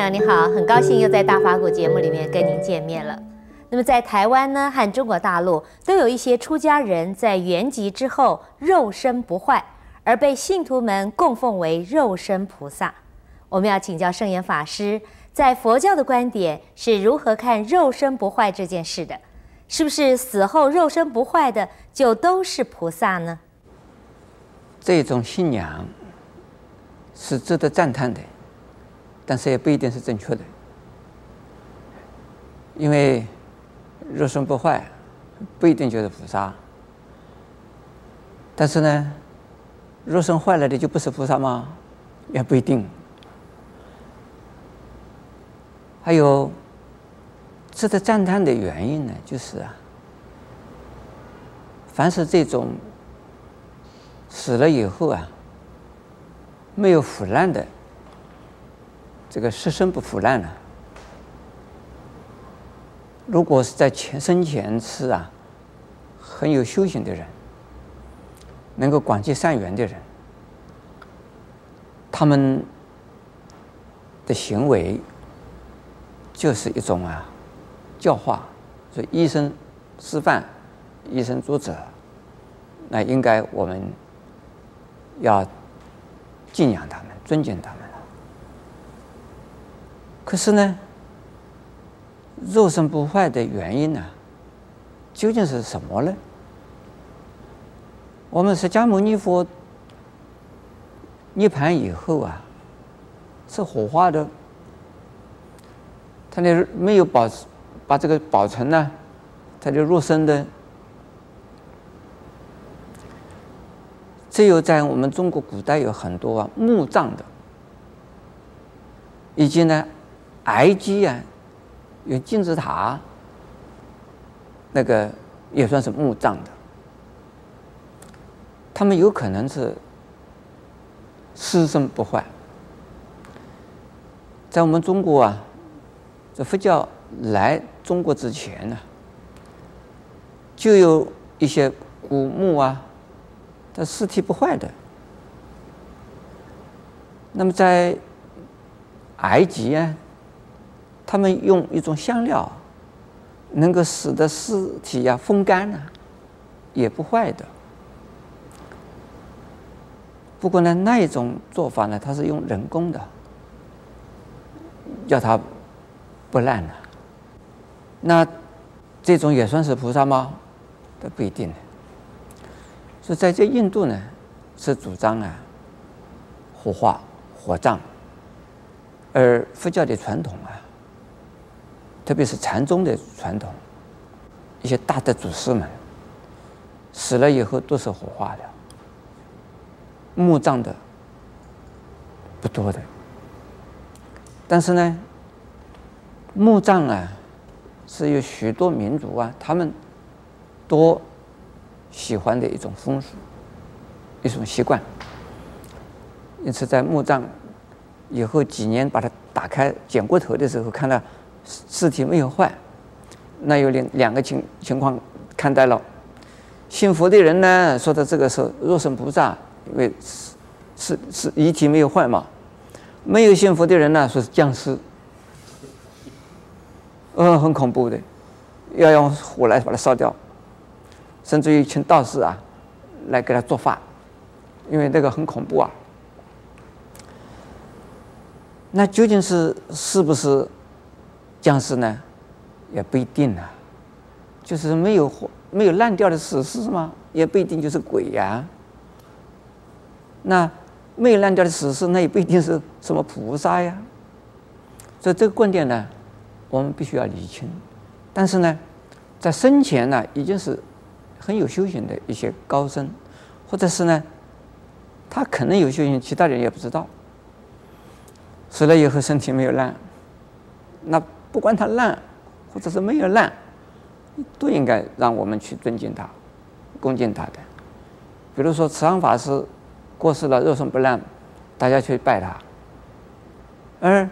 朋友，你好，很高兴又在大法古节目里面跟您见面了。那么在台湾呢，和中国大陆都有一些出家人在圆寂之后肉身不坏，而被信徒们供奉为肉身菩萨。我们要请教圣严法师，在佛教的观点是如何看肉身不坏这件事的？是不是死后肉身不坏的就都是菩萨呢？这种信仰是值得赞叹的。但是也不一定是正确的，因为肉身不坏不一定就是菩萨。但是呢，肉身坏了的就不是菩萨吗？也不一定。还有值得赞叹的原因呢，就是啊，凡是这种死了以后啊，没有腐烂的。这个尸身不腐烂了，如果是在前生前世啊，很有修行的人，能够广结善缘的人，他们的行为就是一种啊教化，所以医生示范，医生作者，那应该我们要敬仰他们，尊敬他们。可是呢，肉身不坏的原因呢，究竟是什么呢？我们释迦牟尼佛涅槃以后啊，是火化的，他那没有保把这个保存呢，他就肉身的。只有在我们中国古代有很多啊墓葬的，以及呢。埃及啊，有金字塔，那个也算是墓葬的。他们有可能是尸身不坏。在我们中国啊，这佛教来中国之前呢，就有一些古墓啊，它尸体不坏的。那么在埃及啊。他们用一种香料，能够使得尸体呀风干呢，也不坏的。不过呢，那一种做法呢，它是用人工的，叫它不烂了。那这种也算是菩萨吗？都不一定。所以在这印度呢，是主张啊火化火葬，而佛教的传统啊。特别是禅宗的传统，一些大德祖师们死了以后都是火化的，墓葬的不多的。但是呢，墓葬啊是有许多民族啊，他们多喜欢的一种风俗，一种习惯。因此，在墓葬以后几年把它打开捡过头的时候，看到。尸体没有坏，那有两两个情情况看待了。信佛的人呢，说的这个是肉身菩萨，因为是是是遗体没有坏嘛。没有信佛的人呢，说是僵尸，嗯，很恐怖的，要用火来把它烧掉，甚至于请道士啊来给他做法，因为那个很恐怖啊。那究竟是是不是？僵尸呢，也不一定啊，就是没有没有烂掉的死尸吗？也不一定就是鬼呀、那没有烂掉的死尸，那也不一定是什么菩萨呀。所以这个观点呢，我们必须要理清。但是呢，在生前呢，已经是很有修行的一些高僧，或者是呢，他可能有修行，其他人也不知道。死了以后身体没有烂，那。不管他烂，或者是没有烂，都应该让我们去尊敬他、恭敬他的。比如说慈航法师过世了，肉身不烂，大家去拜他；而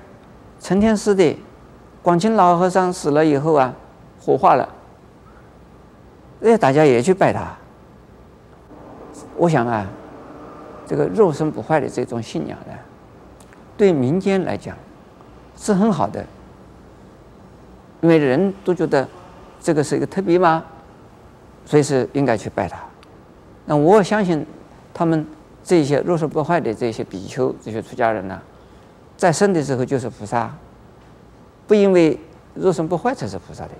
承天寺的广清老和尚死了以后啊，火化了，哎，大家也去拜他。我想啊，这个肉身不坏的这种信仰呢，对民间来讲，是很好的，因为人都觉得这个是一个特别嘛，所以是应该去拜他。那我相信他们这些肉身不坏的这些比丘、这些出家人呢、在生的时候就是菩萨，不因为肉身不坏才是菩萨的。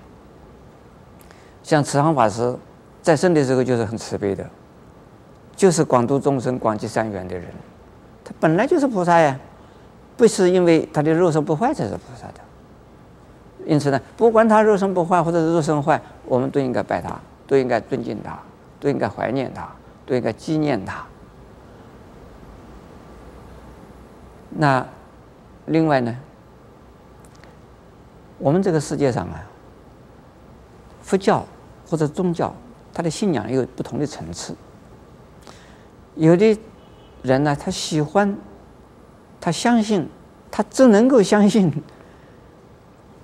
像慈航法师在生的时候就是很慈悲的，就是广度众生、广结善缘的人，他本来就是菩萨呀。不是因为他的肉身不坏才是菩萨的，因此呢，不管他肉身不坏或者是肉身坏，我们都应该拜他，都应该尊敬他，都应该怀念他，都应该纪念他。那另外呢，我们这个世界上啊，佛教或者宗教，他的信仰有不同的层次。有的人呢，他喜欢。他相信，他只能够相信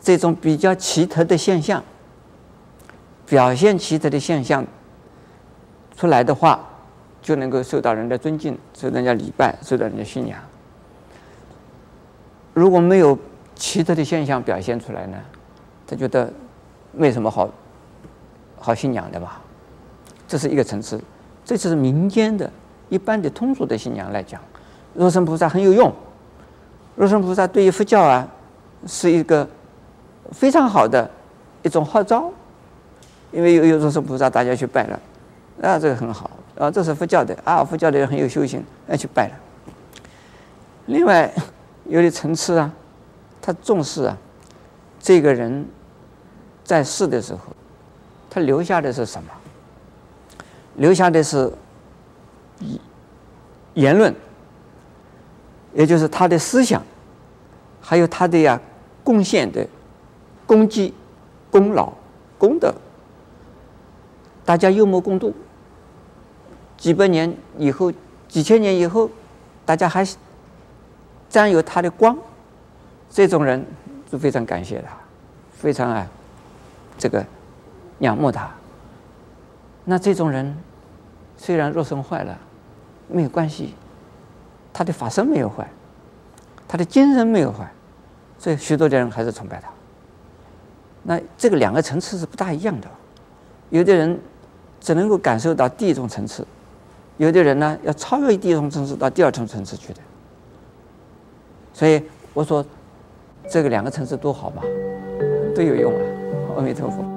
这种比较奇特的现象，表现奇特的现象出来的话，就能够受到人的尊敬，受到人家礼拜，受到人家信仰。如果没有奇特的现象表现出来呢，他觉得没什么好好信仰的吧。这是一个层次，这就是民间的一般的通俗的信仰来讲。肉身菩萨很有用，肉身菩萨对于佛教啊是一个非常好的一种号召，因为有有肉身菩萨，大家去拜了，啊，这个很好啊，这是佛教的啊，佛教的人很有修行，要去拜了。另外，有的层次啊，他重视啊，这个人在世的时候，他留下的是什么？留下的是言论。也就是他的思想，还有他的呀贡献的功绩、功劳、功德，大家有目共睹。几百年以后、几千年以后，大家还占有他的光，这种人就非常感谢他，非常啊这个仰慕他。那这种人虽然肉身坏了，没有关系。他的法身没有坏，他的精神没有坏，所以许多的人还是崇拜他。那这个两个层次是不大一样的，有的人只能够感受到第一种层次，有的人呢要超越第一种层次到第二种层次去的。所以我说，这个两个层次都好嘛，都有用啊！阿弥陀佛。